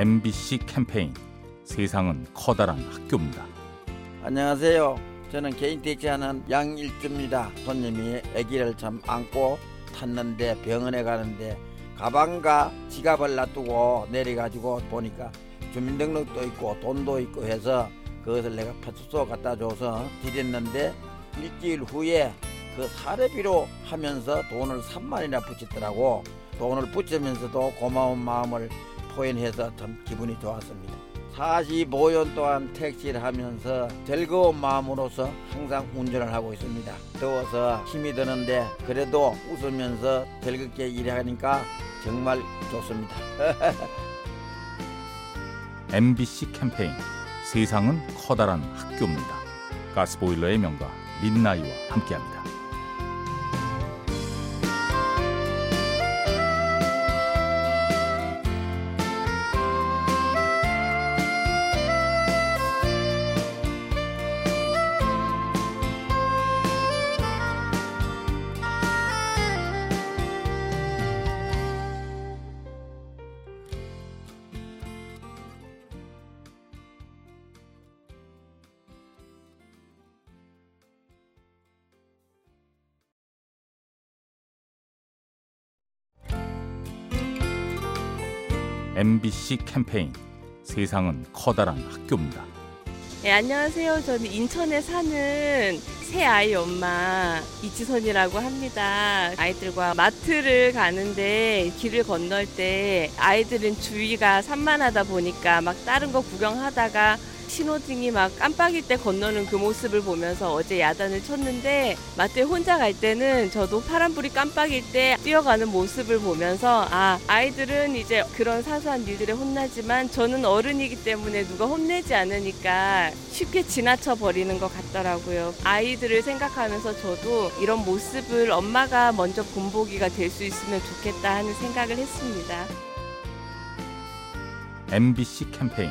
MBC 캠페인 세상은 커다란 학교입니다. 안녕하세요. 저는 개인 택시하는 양일주입니다. 손님이 아기를 참 안고 탔는데 병원에 가는데 가방과 지갑을 놔두고 내려가지고 보니까 주민등록도 있고 돈도 있고 해서 그것을 내가 파출소 갖다 줘서 드렸는데 일주일 후에 그 사례비로 하면서 돈을 3만이나 붙였더라고 돈을 붙이면서도 고마운 마음을 표현해서 참 기분이 좋았습니다 45년 동안 택시를 하면서 즐거운 마음으로서 항상 운전을 하고 있습니다 더워서 힘이 드는데 그래도 웃으면서 즐겁게 일하니까 정말 좋습니다 MBC 캠페인 세상은 커다란 학교입니다. 가스보일러의 명가 민나이와 함께합니다. MBC 캠페인 세상은 커다란 학교입니다. 네, 안녕하세요. 저는 인천에 사는 새 아이 엄마 이지선이라고 합니다. 아이들과 마트를 가는데 길을 건널 때 아이들은 주위가 산만하다 보니까 막 다른 거 구경하다가 신호등이 막 깜빡일 때 건너는 그 모습을 보면서 어제 야단을 쳤는데 마트에 혼자 갈 때는 저도 파란불이 깜빡일 때 뛰어가는 모습을 보면서 아 아이들은 이제 그런 사소한 일들에 혼나지만 저는 어른이기 때문에 누가 혼내지 않으니까 쉽게 지나쳐 버리는 것 같더라고요. 아이들을 생각하면서 저도 이런 모습을 엄마가 먼저 본보기가 될 수 있으면 좋겠다 하는 생각을 했습니다. MBC 캠페인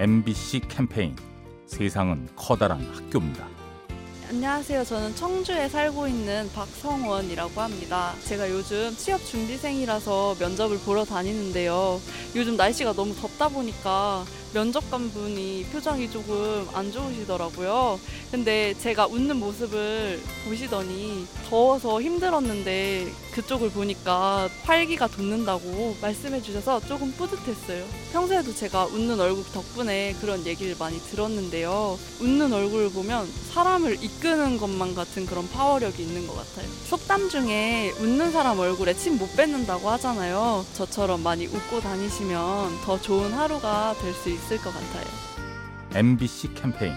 MBC 캠페인 세상은 커다란 학교입니다. 안녕하세요. 저는 청주에 살고 있는 박성원이라고 합니다. 제가 요즘 취업 준비생이라서 면접을 보러 다니는데요. 요즘 날씨가 너무 덥다 보니까 면접관 분이 표정이 조금 안 좋으시더라고요. 근데 제가 웃는 모습을 보시더니 더워서 힘들었는데 그쪽을 보니까 활기가 돋는다고 말씀해 주셔서 조금 뿌듯했어요. 평소에도 제가 웃는 얼굴 덕분에 그런 얘기를 많이 들었는데요. 웃는 얼굴을 보면 사람을 이끄는 것만 같은 그런 파워력이 있는 것 같아요. 속담 중에 웃는 사람 얼굴에 침 못 뱉는다고 하잖아요. 저처럼 많이 웃고 다니시면 더 좋은 하루가 될 수 있을 것 같아요. MBC 캠페인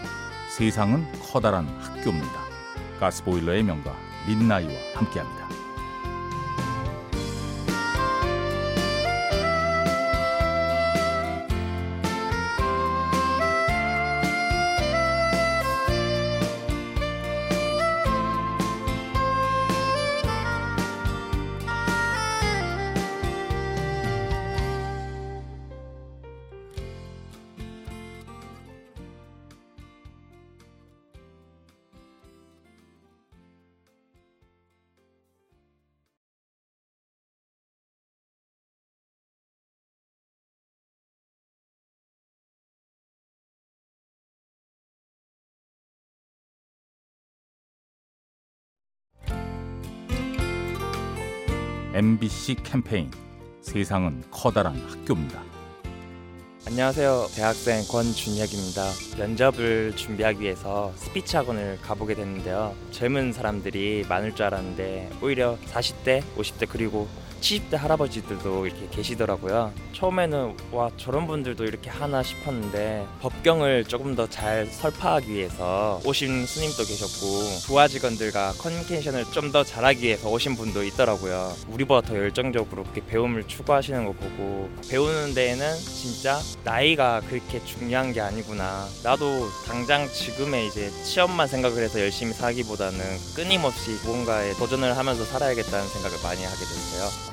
세상은 커다란 학교입니다. 가스보일러의 명가 민나이와 함께합니다. MBC 캠페인 세상은 커다란 학교입니다. 안녕하세요. 대학생 권준혁입니다. 면접을 준비하기 위해서 스피치 학원을 가보게 됐는데요. 젊은 사람들이 많을 줄 알았는데 오히려 40대, 50대 그리고 70대 할아버지들도 이렇게 계시더라고요. 처음에는 와 저런 분들도 이렇게 하나 싶었는데 불경을 조금 더 잘 설파하기 위해서 오신 스님도 계셨고 부하 직원들과 커뮤니케이션을 좀 더 잘하기 위해서 오신 분도 있더라고요. 우리보다 더 열정적으로 그렇게 배움을 추구하시는 거 보고 배우는 데에는 진짜 나이가 그렇게 중요한 게 아니구나. 나도 당장 지금의 이제 취업만 생각을 해서 열심히 살기보다는 끊임없이 무언가에 도전을 하면서 살아야겠다는 생각을 많이 하게 됐어요.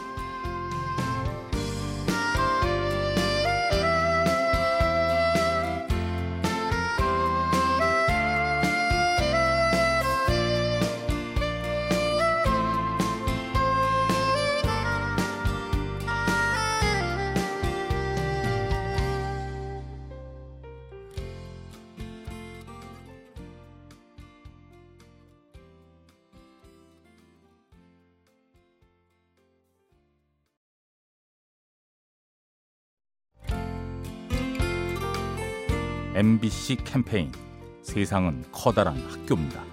MBC 캠페인 세상은 커다란 학교입니다.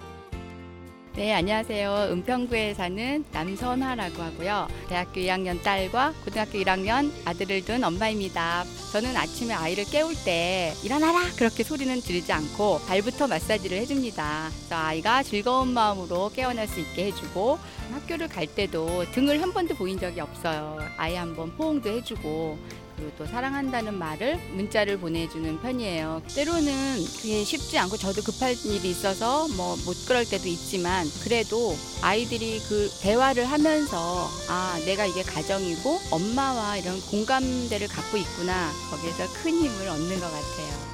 네, 안녕하세요. 은평구에 사는 남선화라고 하고요. 대학교 2학년 딸과 고등학교 1학년 아들을 둔 엄마입니다. 저는 아침에 아이를 깨울 때 일어나라 그렇게 소리는 지르지 않고 발부터 마사지를 해줍니다. 아이가 즐거운 마음으로 깨어날 수 있게 해주고 학교를 갈 때도 등을 한 번도 보인 적이 없어요. 아이 한 번 포옹도 해주고 그리고 또 사랑한다는 말을 문자를 보내주는 편이에요. 때로는 그게 쉽지 않고 저도 급할 일이 있어서 뭐 못 그럴 때도 있지만 그래도 아이들이 그 대화를 하면서 아 내가 이게 가정이고 엄마와 이런 공감대를 갖고 있구나 거기에서 큰 힘을 얻는 것 같아요.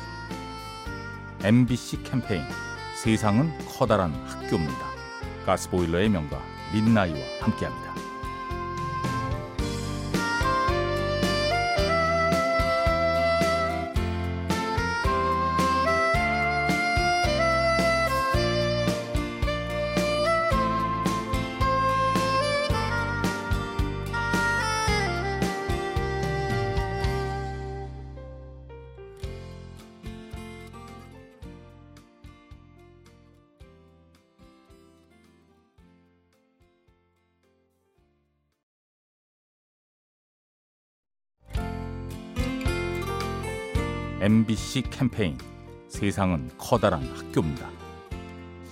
MBC 캠페인 세상은 커다란 학교입니다. 가스보일러의 명가 민나이와 함께합니다. MBC 캠페인 세상은 커다란 학교입니다.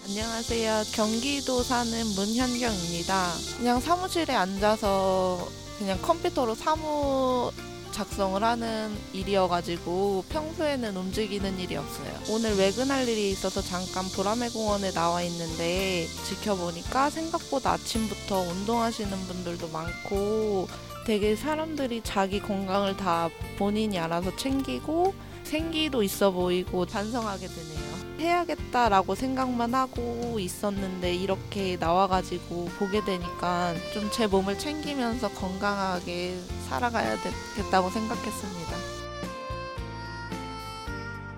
안녕하세요. 경기도 사는 문현경입니다. 그냥 사무실에 앉아서 그냥 컴퓨터로 사무 작성을 하는 일이어가지고 평소에는 움직이는 일이 없어요. 오늘 외근할 일이 있어서 잠깐 보라매 공원에 나와 있는데 지켜보니까 생각보다 아침부터 운동하시는 분들도 많고 되게 사람들이 자기 건강을 다 본인이 알아서 챙기고 생기도 있어 보이고 반성하게 되네요. 해야겠다라고 생각만 하고 있었는데 이렇게 나와가지고 보게 되니까 좀 제 몸을 챙기면서 건강하게 살아가야 되겠다고 생각했습니다.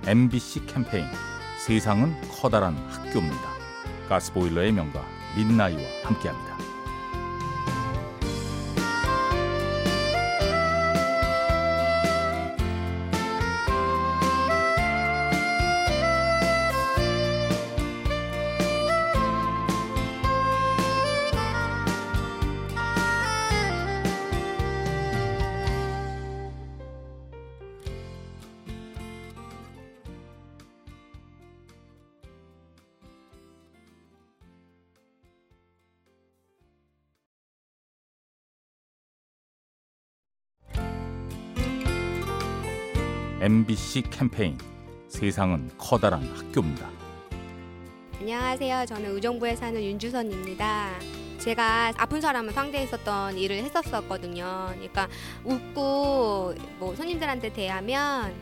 MBC 캠페인 세상은 커다란 학교입니다. 가스보일러의 명가 민나이와 함께합니다. MBC 캠페인 세상은 커다란 학교입니다. 안녕하세요. 저는 의정부에 사는 윤주선입니다. 제가 아픈 사람을 상대했었던 일을 했었었거든요. 그러니까 웃고 뭐 손님들한테 대하면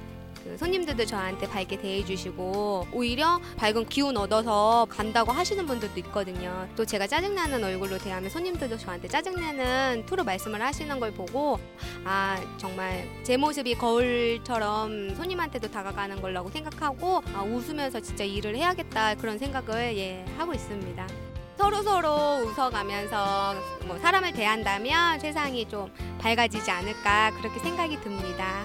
그 손님들도 저한테 밝게 대해주시고 오히려 밝은 기운 얻어서 간다고 하시는 분들도 있거든요. 또 제가 짜증나는 얼굴로 대하면 손님들도 저한테 짜증내는 투로 말씀을 하시는 걸 보고 아 정말 제 모습이 거울처럼 손님한테도 다가가는 걸라고 생각하고 아, 웃으면서 진짜 일을 해야겠다 그런 생각을 예 하고 있습니다. 서로 서로 웃어가면서 뭐 사람을 대한다면 세상이 좀 밝아지지 않을까 그렇게 생각이 듭니다.